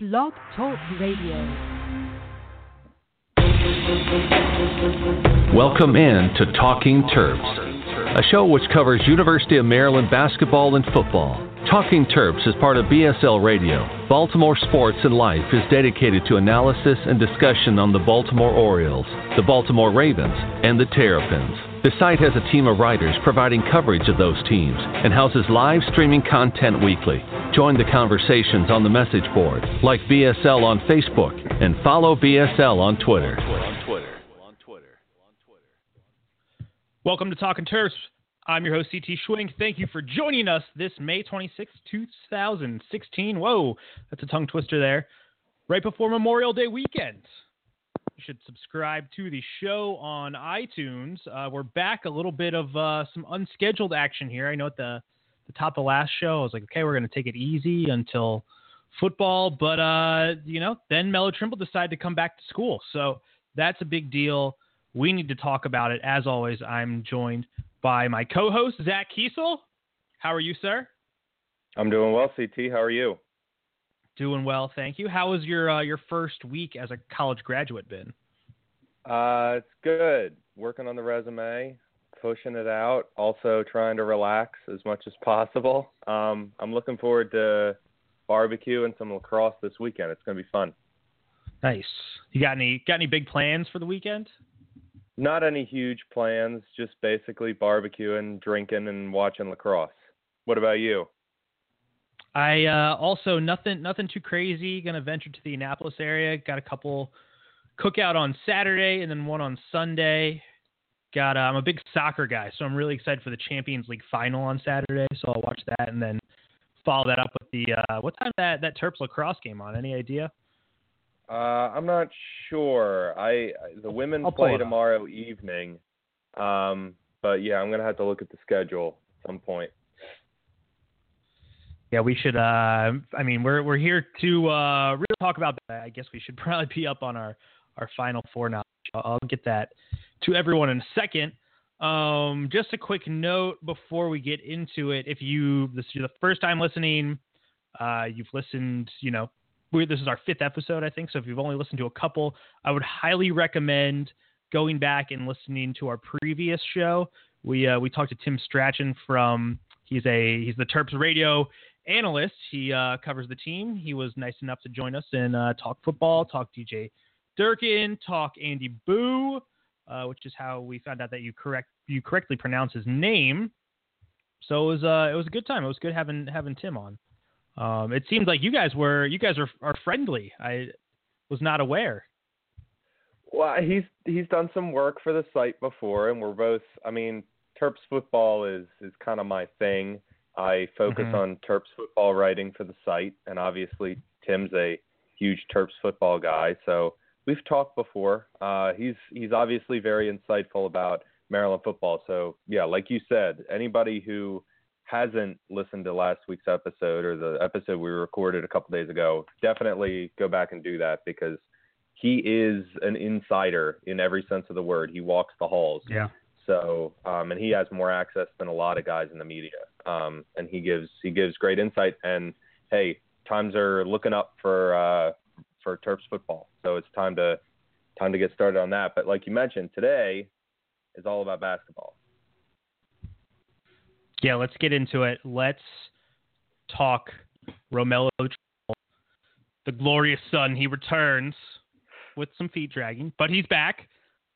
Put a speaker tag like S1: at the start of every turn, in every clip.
S1: Blog Talk Radio.
S2: Welcome in to Talking Terps, a show which covers University of Maryland basketball and football. Talking Terps is part of BSL Radio. Baltimore Sports and Life is dedicated to analysis and discussion on the Baltimore Orioles, the Baltimore Ravens, and the Terrapins. The site has a team of writers providing coverage of those teams and houses live streaming content weekly. Join the conversations on the message board, like BSL on Facebook, and follow BSL on Twitter.
S3: Welcome to Talking Terps. I'm your host, CT Schwink. Thank you for joining us this May 26, 2016. Whoa, that's a tongue twister there. Right before Memorial Day weekend. You should subscribe to the show on iTunes. Uh, we're back a little bit of uh, some unscheduled action here. I know at the, the top of last show, I was like, okay, we're going to take it easy until football. But, uh, you know, then Melo Trimble decided to come back to school. So that's a big deal. We need to talk about it. As always, I'm joined by my co-host Zack Kiesel. How are you, sir?
S4: I'm doing well, CT. How are you?
S3: Doing well, thank you. How was your uh, your first week as a college graduate been?
S4: Uh, it's good. Working on the resume, pushing it out. Also trying to relax as much as possible. Um, I'm looking forward to barbecue and some lacrosse this weekend. It's going to be fun.
S3: Nice. You got any got any big plans for the weekend?
S4: Not any huge plans, just basically barbecuing, drinking, and watching lacrosse. What about you?
S3: I uh, also nothing nothing too crazy. Gonna venture to the Annapolis area. Got a couple cookout on Saturday and then one on Sunday. Got uh, I'm a big soccer guy, so I'm really excited for the Champions League final on Saturday. So I'll watch that and then follow that up with the uh, what time that that Terps lacrosse game on? Any idea?
S4: Uh, I'm not sure. I the women
S3: I'll
S4: play tomorrow evening, um, but yeah, I'm gonna have to look at the schedule at some point.
S3: Yeah, we should. Uh, I mean, we're we're here to uh, really talk about that. I guess we should probably be up on our our final four now. I'll, get that to everyone in a second. Um, just a quick note before we get into it. If you this is the first time listening, uh, you've listened. You know, we this is our fifth episode, I think. So if you've only listened to a couple, I would highly recommend going back and listening to our previous show. We uh, we talked to Tim Strachan from he's a he's the Terps radio analyst. He uh, covers the team. He was nice enough to join us and uh, talk football, talk DJ Durkin, talk Andy Buh, uh, which is how we found out that you correct you correctly pronounce his name. So it was uh, it was a good time. It was good having having Tim on. Um, it seemed like you guys were you guys are are friendly. I was not aware.
S4: Well, he's he's done some work for the site before, and we're both. I mean, Terps football is is kind of my thing. I focus
S3: Mhm.
S4: on Terps football writing for the site, and obviously Tim's a huge Terps football guy, so we've talked before. Uh, he's he's obviously very insightful about Maryland football. So yeah, like you said, anybody who hasn't listened to last week's episode or the episode we recorded a couple days ago, definitely go back and do that because he is an insider in every sense of the word. He walks the halls.
S3: Yeah.
S4: So, um, and he has more access than a lot of guys in the media. Um, and he gives he gives great insight. And hey, times are looking up for uh, for Terps football. So it's time to time to get started on that. But like you mentioned, today is all about basketball.
S3: Yeah, let's get into it. Let's talk Romelo, the glorious son. He returns with some feet dragging, but he's back.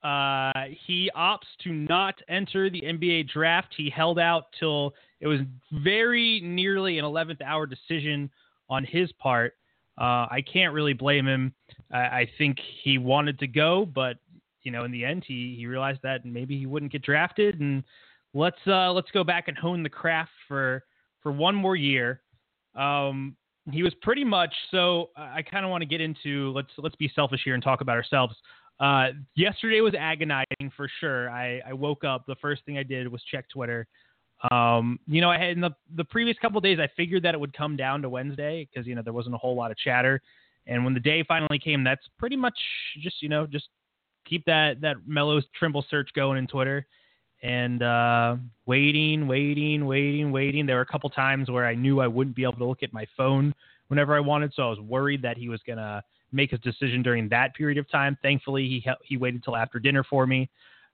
S3: Uh, he opts to not enter the NBA draft. He held out till it was very nearly an 11th hour decision on his part. Uh, I can't really blame him. I, I think he wanted to go, but you know, in the end, he he realized that maybe he wouldn't get drafted, and let's uh, let's go back and hone the craft for for one more year. Um, he was pretty much so. I kind of want to get into let's let's be selfish here and talk about ourselves. Uh, yesterday was agonizing for sure. I, I woke up. The first thing I did was check Twitter. Um, you know, I had in the the previous couple days, I figured that it would come down to Wednesday because you know there wasn't a whole lot of chatter. And when the day finally came, that's pretty much just you know just keep that that Melo Trimble search going in Twitter. and uh, waiting, waiting, waiting, waiting. There were a couple times where I knew I wouldn't be able to look at my phone whenever I wanted. So I was worried that he was gonna make his decision during that period of time. Thankfully, he he waited till after dinner for me.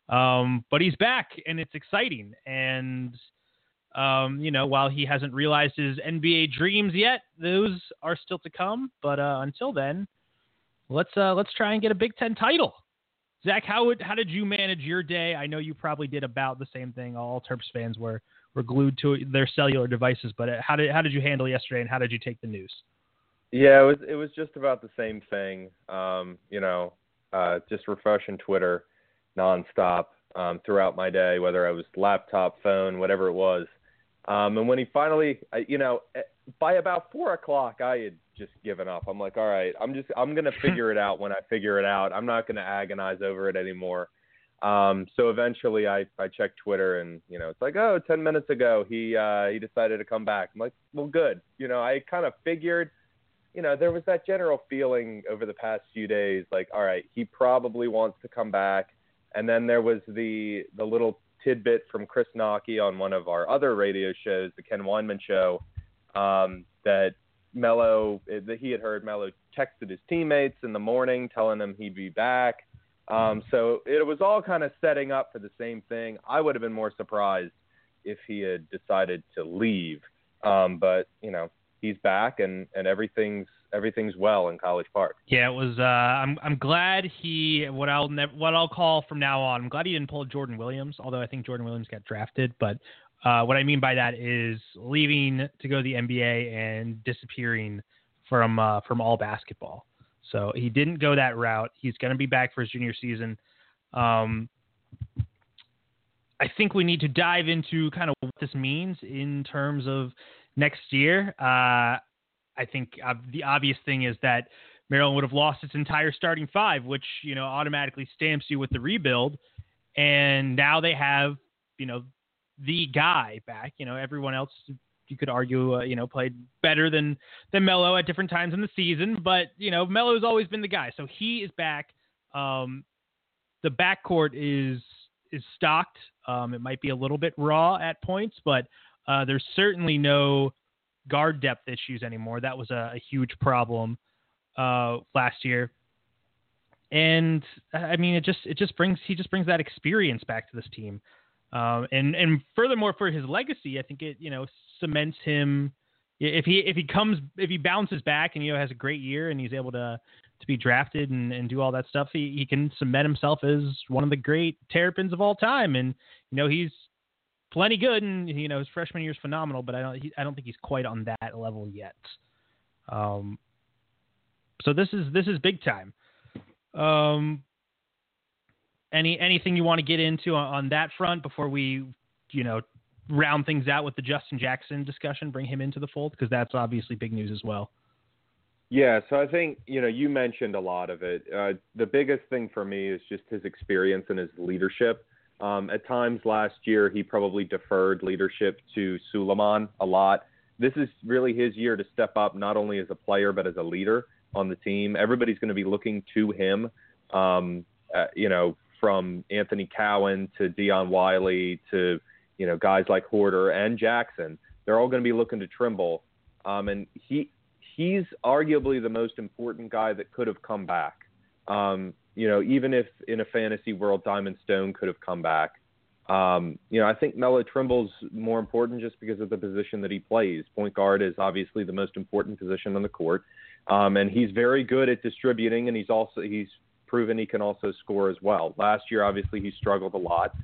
S3: Um, but he's back, and it's exciting. And um, you know, while he hasn't realized his NBA dreams yet, those are still to come. But uh, until then, let's uh, let's try and get a Big Ten title. Zack, how would how did you manage your day? I know you probably did about the same thing. All Terps fans were were glued to their cellular devices. But uh, how did how did you handle yesterday, and how did you take the news?
S4: Yeah, it was it was just about the same thing. Um, you know, uh, just refreshing Twitter nonstop um, throughout my day, whether I was laptop, phone, whatever it was. Um, and when he finally, you know, eh, by about four o'clock, I had just given up. I'm like, all right, I'm just, I'm gonna figure it out when I figure it out. I'm not gonna agonize over it anymore. Um, so eventually, I I checked Twitter, and you know, it's like, oh, ten minutes ago, he uh, he decided to come back. I'm like, well, good. You know, I kind of figured. You know, there was that general feeling over the past few days, like, all right, he probably wants to come back. And then there was the the little tidbit from Chris Knoche on one of our other radio shows, the Ken Weinman Show, um, that Melo that he had heard Melo texted his teammates in the morning telling them he'd be back. Um, so it was all kind of setting up for the same thing. I would have been more surprised if he had decided to leave, um, but you know he's back and and everything's everything's well in College Park.
S3: Yeah, it was. Uh, I'm I'm glad he what I'll what I'll call from now on. I'm glad he didn't pull Jordan Williams, although I think Jordan Williams got drafted. But uh, what I mean by that is leaving to go to the NBA and disappearing from uh, from all basketball. So he didn't go that route. He's going to be back for his junior season. Um, I think we need to dive into kind of what this means in terms of next year. Uh, I think uh, the obvious thing is that Maryland would have lost its entire starting five, which you know automatically stamps you with the rebuild. And now they have you know the guy back. You know everyone else you could argue uh, you know played better than than Melo at different times in the season, but you know Melo's always been the guy, so he is back. Um, the backcourt is is stocked. Um, it might be a little bit raw at points, but uh, there's certainly no guard depth issues anymore. That was a, a huge problem uh, last year. And I mean, it just it just brings he just brings that experience back to this team, um, and and furthermore for his legacy, I think it you know cements him. If he if he comes if he bounces back and you know has a great year and he's able to to be drafted and, and do all that stuff, he, he can cement himself as one of the great Terrapins of all time. And you know he's plenty good, and you know his freshman year is phenomenal, but I don't he, I don't think he's quite on that level yet. Um, so this is this is big time. Um, any anything you want to get into on, on that front before we, you know, round things out with the Justin Jackson discussion, bring him into the fold because that's obviously big news as well.
S4: Yeah, so I think you know you mentioned a lot of it. Uh, the biggest thing for me is just his experience and his leadership. Um, at times last year, he probably deferred leadership to Sulaimon a lot. This is really his year to step up, not only as a player but as a leader on the team. Everybody's going to be looking to him. Um, uh, you know, from Anthony Cowan to Dion Wiley to you know guys like Huerter and Jackson. They're all going to be looking to Trimble, um, and he he's arguably the most important guy that could have come back. Um, you know, even if in a fantasy world Diamond Stone could have come back, um, you know, I think Melo Trimble's more important just because of the position that he plays. Point guard is obviously the most important position on the court, um, and he's very good at distributing, and he's also he's proven he can also score as well. Last year, obviously, he struggled a lot,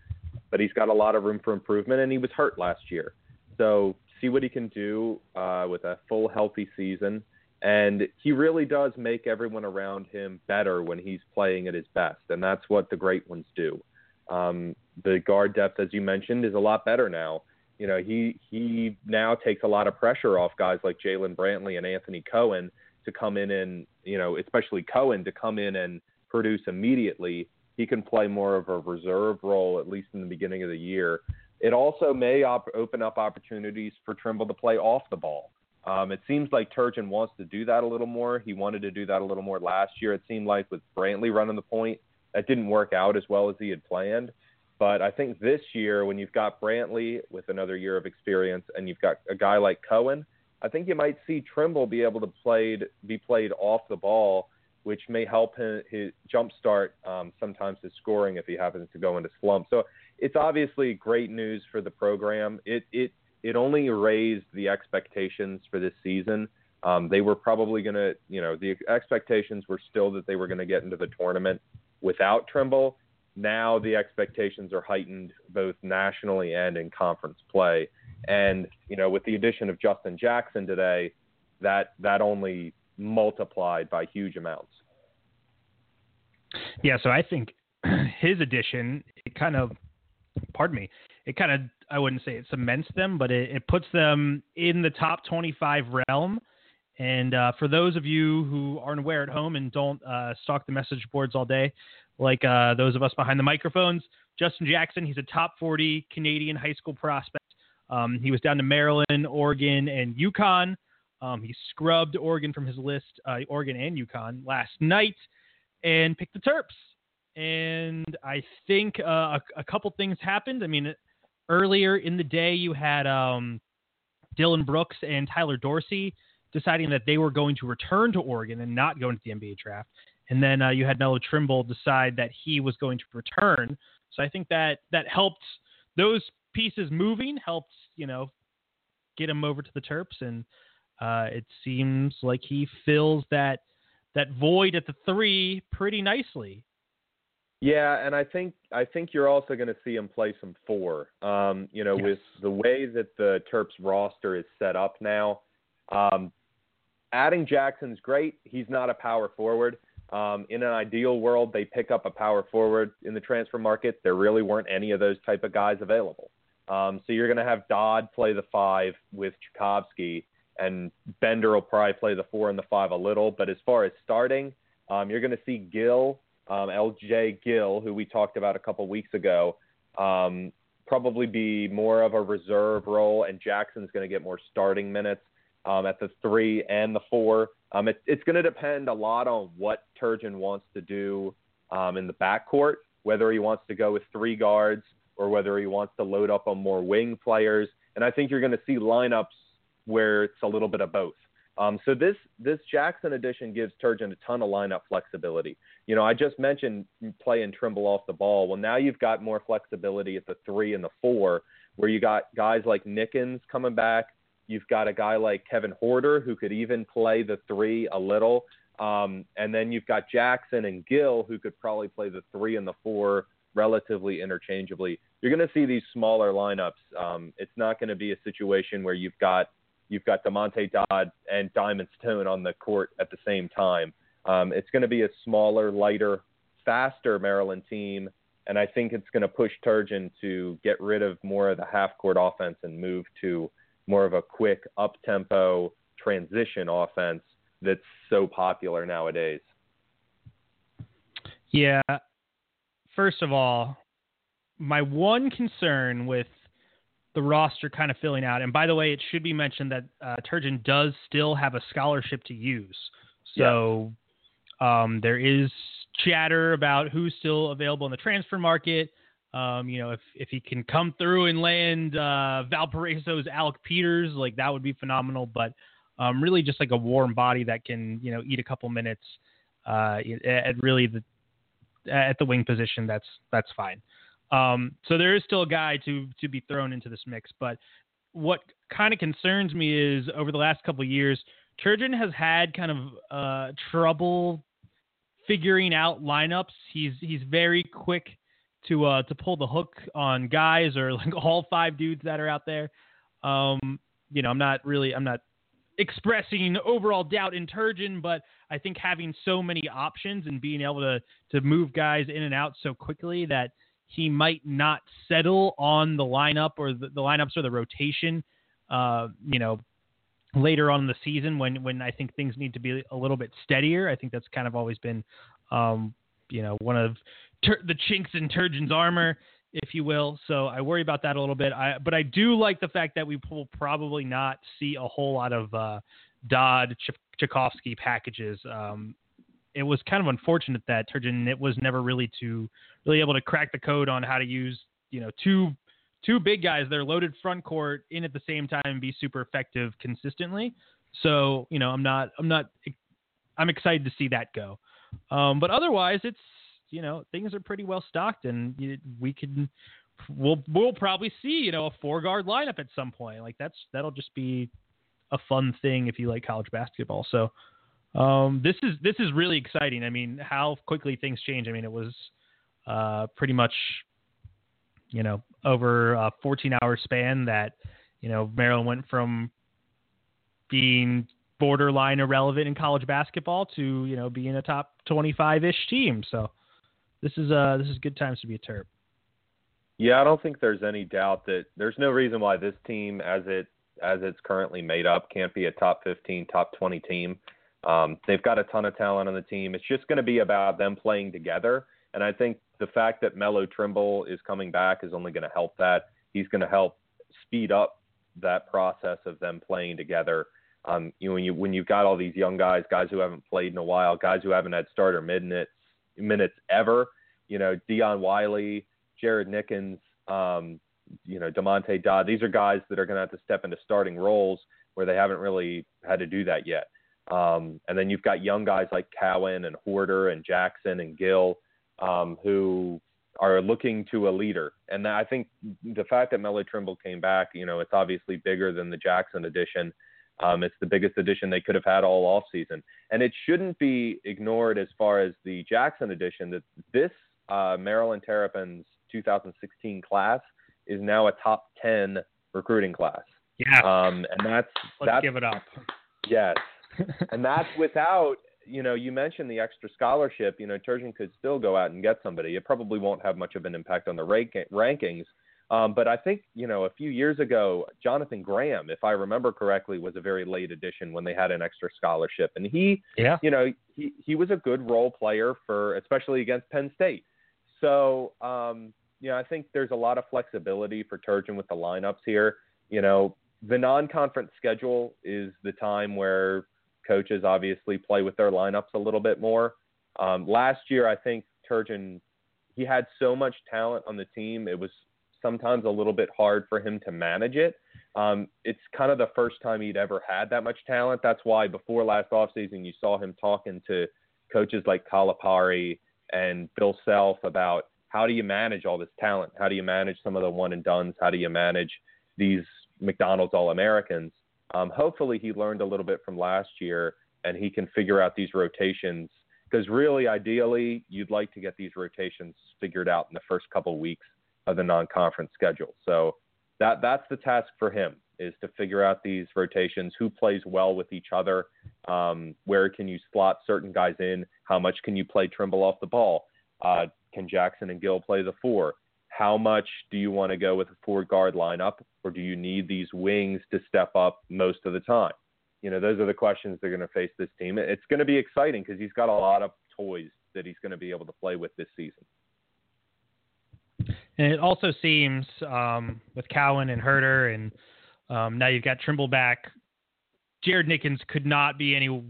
S4: but he's got a lot of room for improvement, and he was hurt last year. So see what he can do uh, with a full healthy season. And he really does make everyone around him better when he's playing at his best. And that's what the great ones do. Um, the guard depth, as you mentioned, is a lot better now. You know, he he now takes a lot of pressure off guys like Jaylen Brantley and Anthony Cowan to come in and you know, especially Cowan to come in and produce immediately. He can play more of a reserve role at least in the beginning of the year. It also may op- open up opportunities for Trimble to play off the ball. Um, it seems like Turgeon wants to do that a little more. He wanted to do that a little more last year. It seemed like with Brantley running the point, that didn't work out as well as he had planned. But I think this year, when you've got Brantley with another year of experience and you've got a guy like Cowan, I think you might see Trimble be able to played be played off the ball, which may help him his jumpstart um, sometimes his scoring if he happens to go into slump. So it's obviously great news for the program. It it it only raised the expectations for this season. Um, they were probably going to, you know, the expectations were still that they were going to get into the tournament without Trimble. Now the expectations are heightened both nationally and in conference play. And you know, with the addition of Justin Jackson today, that that only multiplied by huge amounts.
S3: Yeah, so I think his addition it kind of, pardon me, it kind of I wouldn't say it cements them, but it, it puts them in the top 25 realm. And uh, for those of you who aren't aware at home and don't uh, stalk the message boards all day, like uh, those of us behind the microphones, Justin Jackson, he's a top 40 Canadian high school prospect. Um, he was down to Maryland, Oregon, and UConn. Um, he scrubbed Oregon from his list, uh, Oregon and UConn, last night, and picked the Terps. And I think uh, a, a, couple things happened. I mean, earlier in the day, you had um, Dillon Brooks and Tyler Dorsey deciding that they were going to return to Oregon and not go into the NBA draft. And then uh, you had Melo Trimble decide that he was going to return. So I think that that helped those pieces moving, helped you know get him over to the Terps, and uh, it seems like he fills that that void at the three pretty nicely.
S4: Yeah, and I think I think you're also going to see him play some four. Um, you know, yes. with the way that the Terps roster is set up now, um, adding Jackson's great. He's not a power forward. Um, in an ideal world, they pick up a power forward in the transfer market. There really weren't any of those type of guys available. Um, so you're going to have Dodd play the five with Cekovsky, and Bender will probably play the four and the five a little. But as far as starting, um, you're going to see Gill, um, L.G. Gill, who we talked about a couple weeks ago, um, probably be more of a reserve role, and Jackson's going to get more starting minutes um, at the three and the four. Um, it, it's going to depend a lot on what Turgeon wants to do um, in the backcourt, whether he wants to go with three guards or whether he wants to load up on more wing players. And I think you're going to see lineups where it's a little bit of both. Um, so this this Jackson addition gives Turgeon a ton of lineup flexibility. You know, I just mentioned playing Trimble off the ball. Well, now you've got more flexibility at the three and the four, where you got guys like Nickens coming back, You've got a guy like Kevin Huerter who could even play the three a little. Um, and then you've got Jackson and Gill who could probably play the three and the four relatively interchangeably. You're going to see these smaller lineups. Um, it's not going to be a situation where you've got you've got Damonte Dodd and Diamond Stone on the court at the same time. Um, it's going to be a smaller, lighter, faster Maryland team, and I think it's going to push Turgeon to get rid of more of the half court offense and move to more of a quick up tempo transition offense that's so popular nowadays.
S3: Yeah. First of all, my one concern with the roster kind of filling out, and by the way, it should be mentioned that uh, Turgeon does still have a scholarship to use. So yeah. um, there is chatter about who's still available in the transfer market. Um, you know, if if he can come through and land uh, Valparaiso's Alec Peters, like that would be phenomenal. But um, really, just like a warm body that can you know eat a couple minutes uh, at really the at the wing position, that's that's fine. Um, so there is still a guy to to be thrown into this mix. But what kind of concerns me is over the last couple of years, Turgeon has had kind of uh, trouble figuring out lineups. He's he's very quick to uh, to pull the hook on guys or like all five dudes that are out there. Um, you know, I'm not really I'm not expressing overall doubt in Turgeon, but I think having so many options and being able to to move guys in and out so quickly that he might not settle on the lineup or the, the lineups or the rotation. Uh, you know, later on in the season when when I think things need to be a little bit steadier. I think that's kind of always been, um, you know, one of ter- the chinks in Turgeon's armor, if you will. So I worry about that a little bit. I, but I do like the fact that we will probably not see a whole lot of uh, Dodd Ch- Cekovsky packages. Um, it was kind of unfortunate that Turgeon it was never really to really able to crack the code on how to use you know two two big guys. They're loaded front court in at the same time and be super effective consistently. So you know, I'm not I'm not I'm excited to see that go. Um, but otherwise, it's you know things are pretty well stocked, and you, we can we'll we'll probably see you know a four guard lineup at some point. Like that's that'll just be a fun thing if you like college basketball. So um, this is this is really exciting. I mean, how quickly things change. I mean, it was uh, pretty much you know over a 14 hour span that you know Maryland went from being borderline irrelevant in college basketball to you know being a top 25 ish team. So this is uh this is good times to be a Terp.
S4: Yeah, I don't think there's any doubt that there's no reason why this team, as it as it's currently made up, can't be a top 15, top 20 team. Um, they've got a ton of talent on the team. It's just going to be about them playing together. And I think the fact that Melo Trimble is coming back is only going to help that. He's going to help speed up that process of them playing together. Um, you know, when you when you've got all these young guys, guys who haven't played in a while, guys who haven't had starter minutes minutes ever. You know, Dion Wiley, Jared Nickens, um, you know, Damonte Dodd. These are guys that are going to have to step into starting roles where they haven't really had to do that yet. Um, and then you've got young guys like Cowan and Huerter and Jackson and Gill um, who are looking to a leader. And I think the fact that Melo Trimble came back, you know, it's obviously bigger than the Jackson edition. Um, it's the biggest edition they could have had all off season, and it shouldn't be ignored as far as the Jackson edition. That this uh, Maryland Terrapins 2016 class is now a top 10 recruiting class.
S3: Yeah,
S4: um, and that's
S3: let's
S4: that's,
S3: give it up.
S4: Yes, and that's without you know you mentioned the extra scholarship. You know, Turgeon could still go out and get somebody. It probably won't have much of an impact on the rank- rankings, um, but I think, you know, a few years ago, Jonathan Graham, if I remember correctly, was a very late addition when they had an extra scholarship. And he,
S3: yeah.
S4: you know, he, he was a good role player for, especially against Penn State. So, um, you know, I think there's a lot of flexibility for Turgeon with the lineups here. You know, the non conference schedule is the time where coaches obviously play with their lineups a little bit more. Um, last year, I think Turgeon, he had so much talent on the team. It was sometimes a little bit hard for him to manage it. Um, it's kind of the first time he'd ever had that much talent. That's why before last offseason, you saw him talking to coaches like Calipari and Bill Self about how do you manage all this talent? How do you manage some of the one and dones? How do you manage these McDonald's All Americans? Um, hopefully, he learned a little bit from last year and he can figure out these rotations. Because really, ideally, you'd like to get these rotations figured out in the first couple weeks of the non-conference schedule. So that that's the task for him is to figure out these rotations, who plays well with each other, um, where can you slot certain guys in, how much can you play Trimble off the ball, uh, can Jackson and Gill play the four, how much do you want to go with a four guard lineup, or do you need these wings to step up most of the time? You know, those are the questions they're going to face this team. It's going to be exciting because he's got a lot of toys that he's going to be able to play with this season.
S3: And it also seems um, with Cowan and Huerter, and um, now you've got Trimble back. Jared Nickens could not be any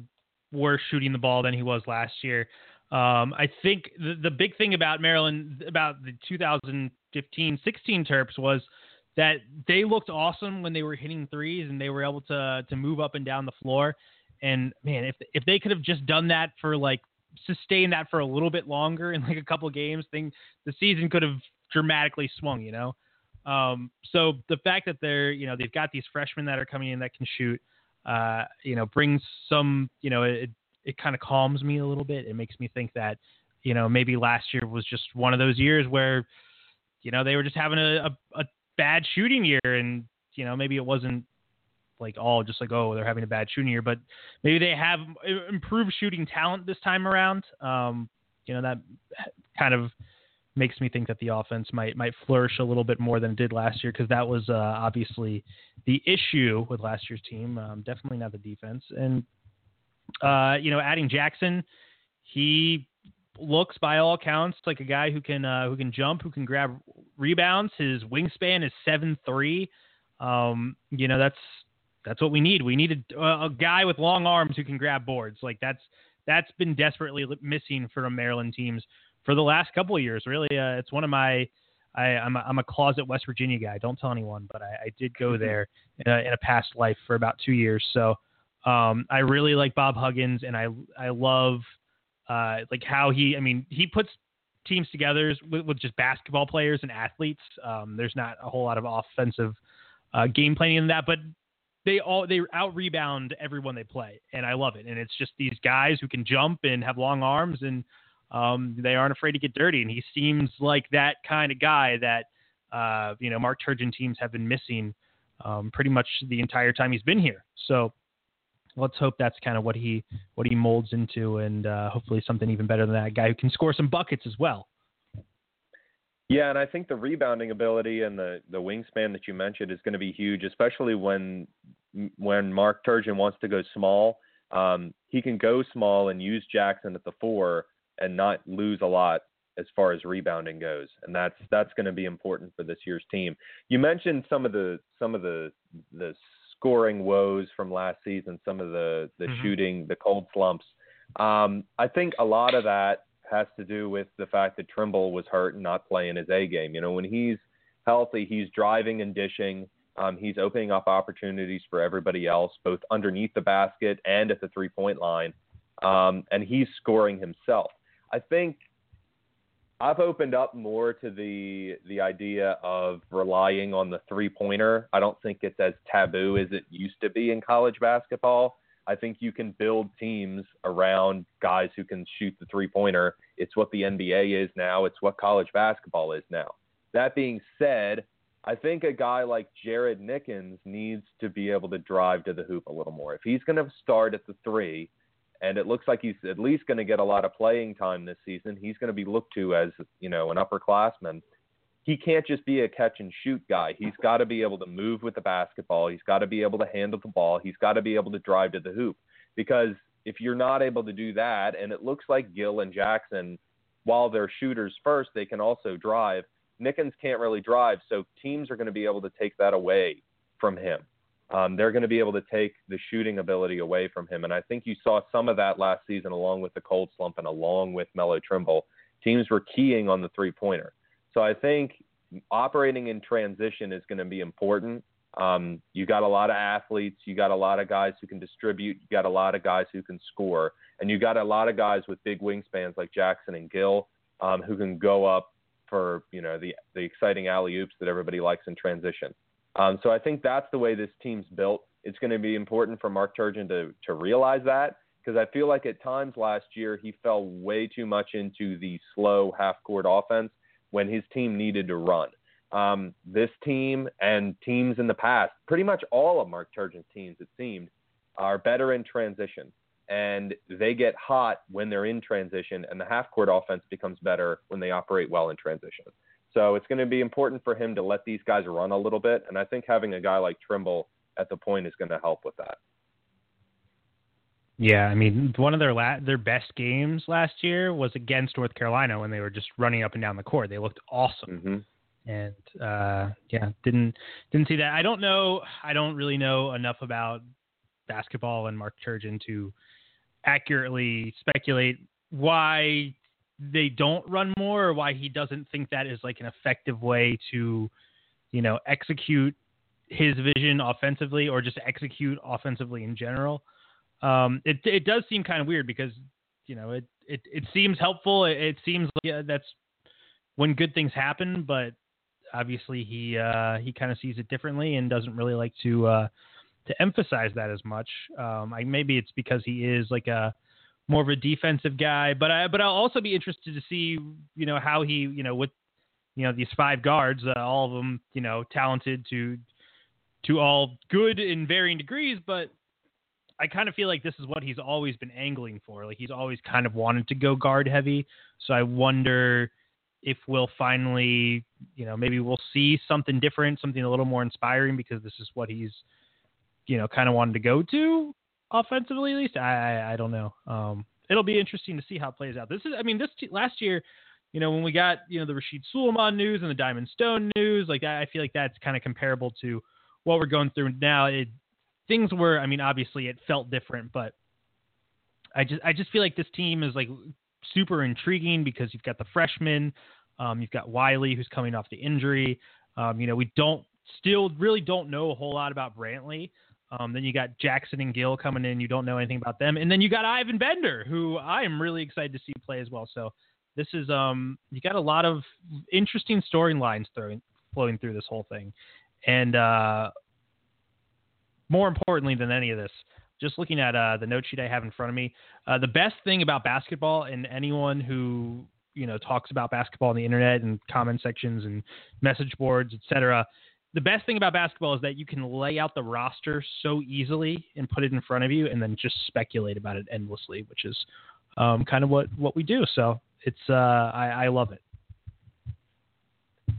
S3: worse shooting the ball than he was last year. Um, I think the, the big thing about Maryland, about the 2015 16 Terps, was that they looked awesome when they were hitting threes and they were able to to move up and down the floor. And man, if if they could have just done that for like sustain that for a little bit longer in like a couple games, thing the season could have dramatically swung, you know. Um, so the fact that they're, you know, they've got these freshmen that are coming in that can shoot, uh, you know, brings some, you know, it it kind of calms me a little bit. It makes me think that, you know, maybe last year was just one of those years where, you know, they were just having a, a, a bad shooting year, and you know, maybe it wasn't like all just like oh they're having a bad shooting year, but maybe they have improved shooting talent this time around. Um, you know, that kind of makes me think that the offense might might flourish a little bit more than it did last year because that was uh, obviously the issue with last year's team. Um, definitely not the defense. And uh, you know, adding Jackson, he looks by all accounts like a guy who can uh, who can jump, who can grab rebounds. His wingspan is seven three. Um, you know, that's that's what we need. We need a, a guy with long arms who can grab boards. Like that's that's been desperately missing from Maryland teams for the last couple of years. Really, uh, it's one of my I, I'm a, I'm a closet West Virginia guy. Don't tell anyone, but I, I did go there in a, in a past life for about two years. So um, I really like Bob Huggins, and I I love uh, like how he. I mean, he puts teams together with, with just basketball players and athletes. Um, there's not a whole lot of offensive uh, game planning in that, but they all they out rebound everyone they play, and I love it. And it's just these guys who can jump and have long arms, and um, they aren't afraid to get dirty. And he seems like that kind of guy that uh, you know Mark Turgeon teams have been missing um, pretty much the entire time he's been here. So let's hope that's kind of what he what he molds into, and uh, hopefully something even better than that. Guy who can score some buckets as well.
S4: Yeah, and I think the rebounding ability and the the wingspan that you mentioned is going to be huge, especially when when Mark Turgeon wants to go small. Um, he can go small and use Jackson at the four and not lose a lot as far as rebounding goes, and that's that's going to be important for this year's team. You mentioned some of the some of the the scoring woes from last season, some of the the
S3: Mhm.
S4: shooting, the cold slumps. Um, I think a lot of that has to do with the fact that Trimble was hurt and not playing his A game. You know, when he's healthy, he's driving and dishing. Um, he's opening up opportunities for everybody else, both underneath the basket and at the three point line. Um, and he's scoring himself. I think I've opened up more to the the idea of relying on the three pointer. I don't think it's as taboo as it used to be in college basketball. I think you can build teams around guys who can shoot the three pointer. It's what the NBA is now. It's what college basketball is now. That being said, I think a guy like Jared Nickens needs to be able to drive to the hoop a little more. If he's going to start at the three, and it looks like he's at least going to get a lot of playing time this season, he's going to be looked to as you know an upperclassman he can't just be a catch and shoot guy. He's got to be able to move with the basketball. He's got to be able to handle the ball. He's got to be able to drive to the hoop. Because if you're not able to do that, and it looks like Gill and Jackson, while they're shooters first, they can also drive. Nickens can't really drive, so teams are going to be able to take that away from him. Um, they're going to be able to take the shooting ability away from him. And I think you saw some of that last season along with the cold slump and along with Melo Trimble. Teams were keying on the three pointer. So I think operating in transition is going to be important. Um, you got a lot of athletes, you got a lot of guys who can distribute, you got a lot of guys who can score, and you got a lot of guys with big wingspans like Jackson and Gill um, who can go up for you know the the exciting alley oops that everybody likes in transition. Um, so I think that's the way this team's built. It's going to be important for Mark Turgeon to to realize that because I feel like at times last year he fell way too much into the slow half court offense when his team needed to run. Um, this team and teams in the past, pretty much all of Mark Turgeon's teams, it seemed, are better in transition. And they get hot when they're in transition, and the half court offense becomes better when they operate well in transition. So it's going to be important for him to let these guys run a little bit. And I think having a guy like Trimble at the point is going to help with that.
S3: Yeah, I mean, one of their la- their best games last year was against North Carolina when they were just running up and down the court. They looked awesome,
S4: Mm-hmm.
S3: and uh, yeah, didn't didn't see that. I don't know. I don't really know enough about basketball and Mark Turgeon to accurately speculate why they don't run more or why he doesn't think that is like an effective way to, you know, execute his vision offensively or just execute offensively in general. Um, it it does seem kind of weird because you know it it, it seems helpful. It, it seems like yeah, that's when good things happen, but obviously he uh, he kind of sees it differently and doesn't really like to uh, to emphasize that as much. Um, I, maybe it's because he is like a more of a defensive guy, but I but I'll also be interested to see you know how he you know with you know these five guards, uh, all of them you know talented to to all good in varying degrees, but I kind of feel like this is what he's always been angling for. Like he's always kind of wanted to go guard heavy. So I wonder if we'll finally, you know, maybe we'll see something different, something a little more inspiring because this is what he's, you know, kind of wanted to go to offensively at least. I I, I don't know. Um, it'll be interesting to see how it plays out. This is, I mean, this t- last year, you know, when we got you know the Rasheed Sulaimon news and the Diamond Stone news, like I, I feel like that's kind of comparable to what we're going through now. It things were i mean obviously it felt different but i just i just feel like this team is like super intriguing because you've got the freshmen Um, you've got Wiley, who's coming off the injury. Um, you know, we don't still really don't know a whole lot about Brantley. Um, then you got Jackson and Gill coming in. You don't know anything about them. And then you got Ivan Bender, who I am really excited to see play as well. So this is um you got a lot of interesting storylines throwing flowing through this whole thing. And uh, more importantly than any of this, just looking at uh, the note sheet I have in front of me, uh, the best thing about basketball and anyone who you know talks about basketball on the internet and comment sections and message boards, etc the best thing about basketball is that you can lay out the roster so easily and put it in front of you and then just speculate about it endlessly, which is um, kind of what, what we do. So it's uh, I, I love it.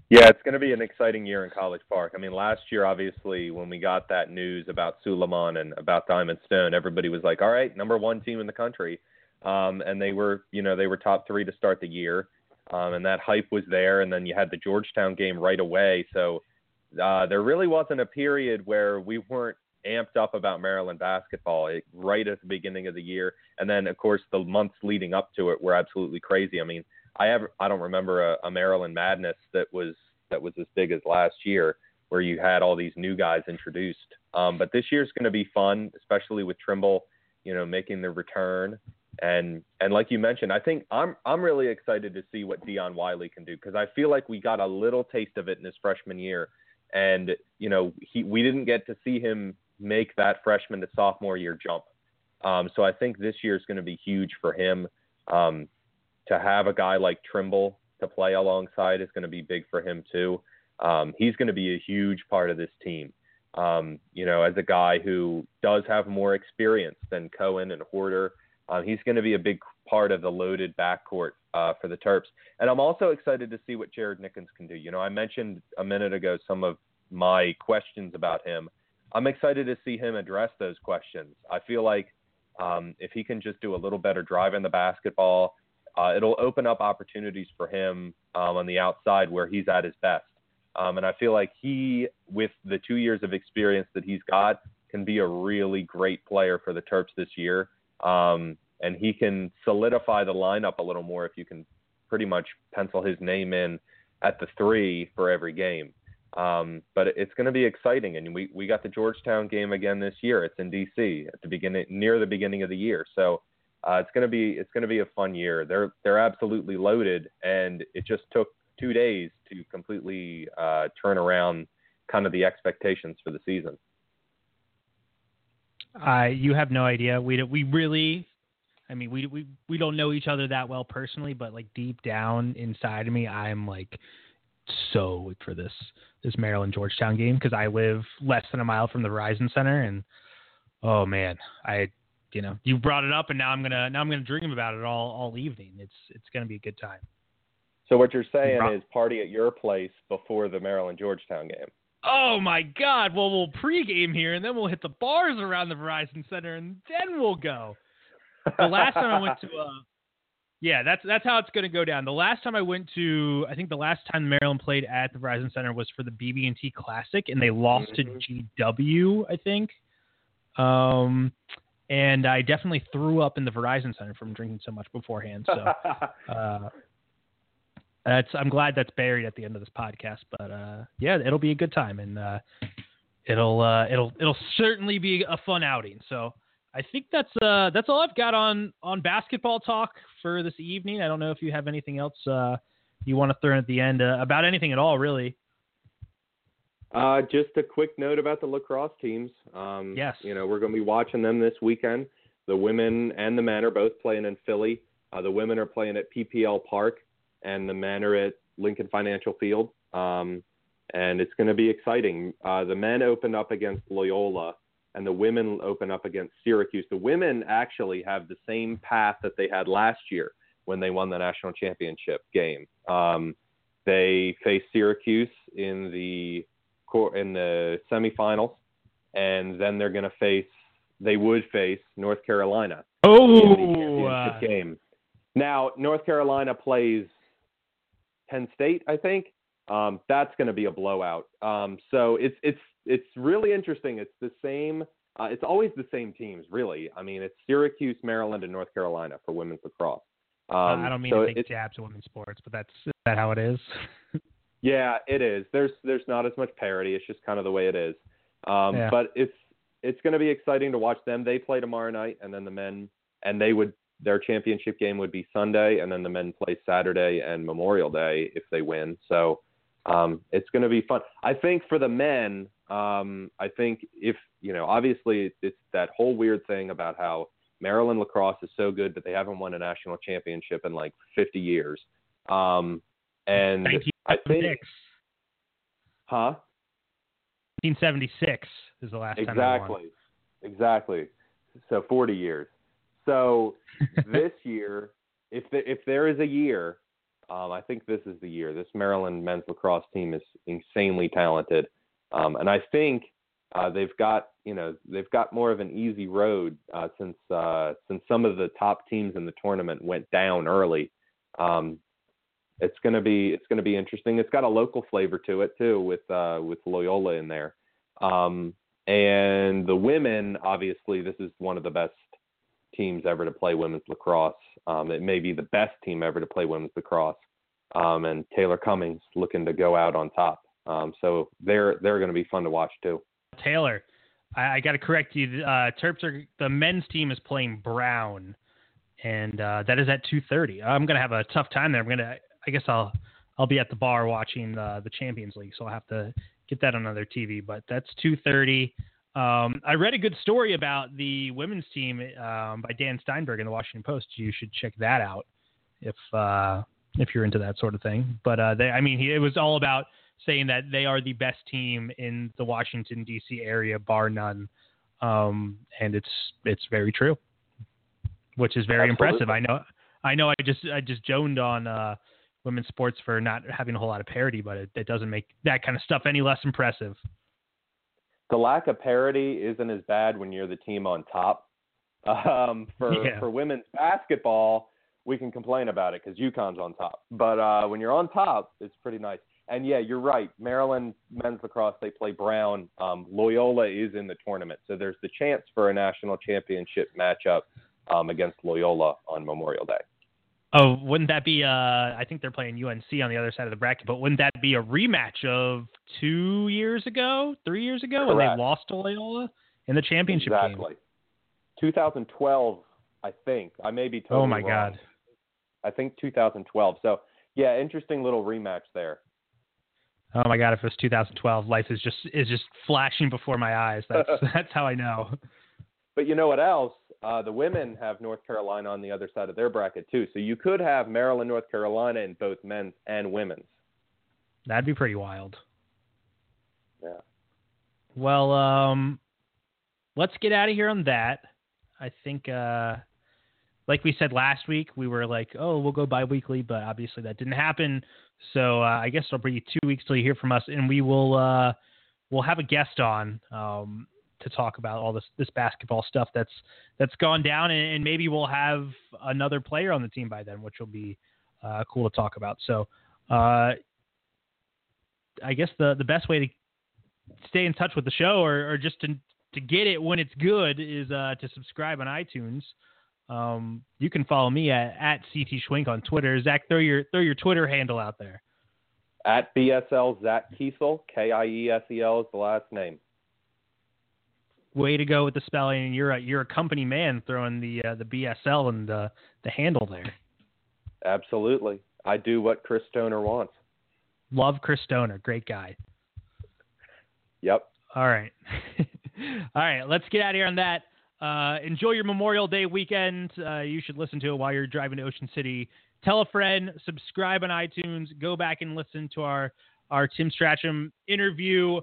S4: Yeah, it's going to be an exciting year in College Park. I mean, last year, obviously, when we got that news about Sulaimon and about Diamond Stone, everybody was like, "All right, number one team in the country," um, and they were, you know, they were top three to start the year, um, and that hype was there. And then you had the Georgetown game right away, so uh, there really wasn't a period where we weren't amped up about Maryland basketball it, right at the beginning of the year, and then of course the months leading up to it were absolutely crazy. I mean, I have I don't remember a, a Maryland Madness that was that was as big as last year, where you had all these new guys introduced. Um, but this year's going to be fun, especially with Trimble, you know, making the return. And and like you mentioned, I think I'm I'm really excited to see what Dion Wiley can do because I feel like we got a little taste of it in his freshman year and you know he we didn't get to see him make that freshman to sophomore year jump. Um, so I think this year is going to be huge for him. Um, to have a guy like Trimble to play alongside is going to be big for him too. Um, he's going to be a huge part of this team. Um, you know, as a guy who does have more experience than Cowan and Huerter, uh, he's going to be a big part of the loaded backcourt uh, for the Terps. And I'm also excited to see what Jared Nickens can do. You know, I mentioned a minute ago some of my questions about him. I'm excited to see him address those questions. I feel like um, if he can just do a little better driving the basketball, uh, it'll open up opportunities for him um, on the outside where he's at his best. Um, and I feel like he, with the two years of experience that he's got, can be a really great player for the Terps this year. Um, and he can solidify the lineup a little more if you can pretty much pencil his name in at the three for every game. Um, but it's going to be exciting, and we we got the Georgetown game again this year. It's in DC at the beginning, near the beginning of the year. So uh, it's going to be it's going to be a fun year. They're they're absolutely loaded, and it just took two days to completely uh, turn around kind of the expectations for the season.
S3: Uh, you have no idea. We we really I mean, we we we don't know each other that well personally, but like deep down inside of me, I'm like so for this this Maryland Georgetown game because I live less than a mile from the Verizon Center, and oh man, I you know you brought it up, and now I'm gonna now I'm gonna dream about it all all evening. It's it's gonna be a good time.
S4: So what you're saying is party at your place before the Maryland Georgetown game.
S3: Oh my God! Well, we'll pregame here, and then we'll hit the bars around the Verizon Center, and then we'll go the last time I went to, uh, yeah, that's that's how it's going to go down. The last time I went to, I think the last time Maryland played at the Verizon Center was for the BB&T Classic, and they lost mm-hmm. to GW, I think. Um, and I definitely threw up in the Verizon Center from drinking so much beforehand. So, uh, that's I'm glad that's buried at the end of this podcast. But uh, yeah, it'll be a good time, and uh, it'll uh, it'll it'll certainly be a fun outing. So I think that's uh, that's all I've got on on basketball talk for this evening. I don't know if you have anything else uh, you want to throw in at the end uh, about anything at all, really.
S4: Uh, just a quick note about the lacrosse teams. Um,
S3: yes.
S4: You know, we're going to be watching them this weekend. The women and the men are both playing in Philly. Uh, the women are playing at PPL Park, and the men are at Lincoln Financial Field. Um, and it's going to be exciting. Uh, the men open up against Loyola and the women open up against Syracuse. The women actually have the same path that they had last year when they won the national championship game. Um, they face Syracuse in the in the semifinals, and then they're going to face they would face North Carolina
S3: oh,
S4: in the championship uh... game. Now North Carolina plays Penn State, I think. Um, that's going to be a blowout. Um, so it's it's it's really interesting. It's the same. Uh, it's always the same teams, really. I mean, it's Syracuse, Maryland, and North Carolina for women's lacrosse. Um,
S3: I don't mean
S4: so
S3: to take jabs at women's sports, but that's is that how it is?
S4: yeah, it is. There's there's not as much parity. It's just kind of the way it is. Um,
S3: Yeah.
S4: But it's it's going to be exciting to watch them. They play tomorrow night, and then the men and they would their championship game would be Sunday, and then the men play Saturday and Memorial Day if they win. So um, it's going to be fun. I think for the men, um, I think if you know, obviously it's that whole weird thing about how Maryland lacrosse is so good, but they haven't won a national championship in like 50 years. Um, and I think,
S3: 1976.
S4: huh?
S3: 1976 is the last time.
S4: Exactly. Exactly. So 40 years. So this year, if the, if there is a year, um, I think this is the year. This Maryland men's lacrosse team is insanely talented, um, and I think uh, they've got you know they've got more of an easy road uh, since uh, since some of the top teams in the tournament went down early. Um, it's gonna be it's gonna be interesting. It's got a local flavor to it too, with uh, with Loyola in there. Um, and the women, obviously, this is one of the best teams ever to play women's lacrosse. Um, it may be the best team ever to play women's lacrosse. Um, and Taylor Cummings looking to go out on top. Um, so they're they're going to be fun to watch too.
S3: Taylor, I, I got to correct you. Uh, Terps are the men's team is playing Brown, and uh, that is at 2:30. I'm gonna have a tough time there. I'm gonna. I guess I'll I'll be at the bar watching the the Champions League, so I'll have to get that on other TV. But that's 2:30. Um, I read a good story about the women's team um, by Dan Steinberg in the Washington Post. You should check that out if uh, if you're into that sort of thing. But uh, they, I mean, he, it was all about saying that they are the best team in the Washington D.C. area, bar none, um, and it's it's very true, which is very
S4: Absolutely.
S3: impressive. I know, I know. I just I just joned on uh, women's sports for not having a whole lot of parity, but it, it doesn't make that kind of stuff any less impressive.
S4: The lack of parity isn't as bad when you're the team on top. Um, for
S3: Yeah.
S4: for women's basketball, we can complain about it because UConn's on top. But uh, when you're on top, it's pretty nice. And yeah, you're right. Maryland men's lacrosse they play Brown. Um, Loyola is in the tournament, so there's the chance for a national championship matchup um, against Loyola on Memorial Day.
S3: Oh, wouldn't that be? Uh, I think they're playing UNC on the other side of the bracket, but wouldn't that be a rematch of two years ago, three years ago, when they lost to Loyola in the championship game?
S4: exactly. 2012, I think. I may be totally
S3: Oh my
S4: wrong.
S3: God!
S4: I think 2012. So yeah, interesting little rematch there.
S3: Oh my God! If it was 2012, life is just is just flashing before my eyes. That's that's how I know.
S4: But you know what else? Uh, the women have North Carolina on the other side of their bracket too. So you could have Maryland, North Carolina in both men's and women's.
S3: That'd be pretty wild.
S4: Yeah.
S3: Well, um, let's get out of here on that. I think, uh, like we said last week, we were like, oh, we'll go bi-weekly, but obviously that didn't happen. So uh, I guess it'll be two weeks till you hear from us, and we will uh, we'll have a guest on um, to talk about all this this basketball stuff that's that's gone down, and, and maybe we'll have another player on the team by then, which will be uh, cool to talk about. So. Uh, I guess the the best way to stay in touch with the show or, or just to to get it when it's good is uh, to subscribe on iTunes. Um, you can follow me at, at CT Schwink on Twitter. Zack, throw your throw your Twitter handle out there.
S4: At BSL Zack Kiesel, K I E S E L is the last name.
S3: Way to go with the spelling. You're a you're a company man throwing the uh, the BSL and the the handle there.
S4: Absolutely. I do what Chris Stoner wants.
S3: Love Chris Stoner, great guy.
S4: Yep.
S3: All right. All right, let's get out of here on that. Uh, enjoy your Memorial Day weekend. Uh, you should listen to it while you're driving to Ocean City. Tell a friend, subscribe on iTunes, go back and listen to our, our Tim Strachan interview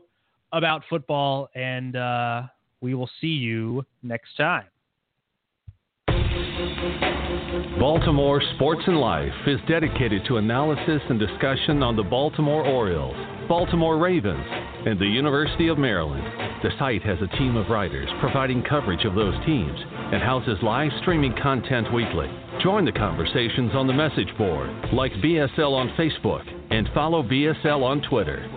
S3: about football, and uh, we will see you next time.
S2: Baltimore Sports and Life is dedicated to analysis and discussion on the Baltimore Orioles, Baltimore Ravens, and the University of Maryland. The site has a team of writers providing coverage of those teams and houses live streaming content weekly. Join the conversations on the message board, like BSL on Facebook, and follow BSL on Twitter.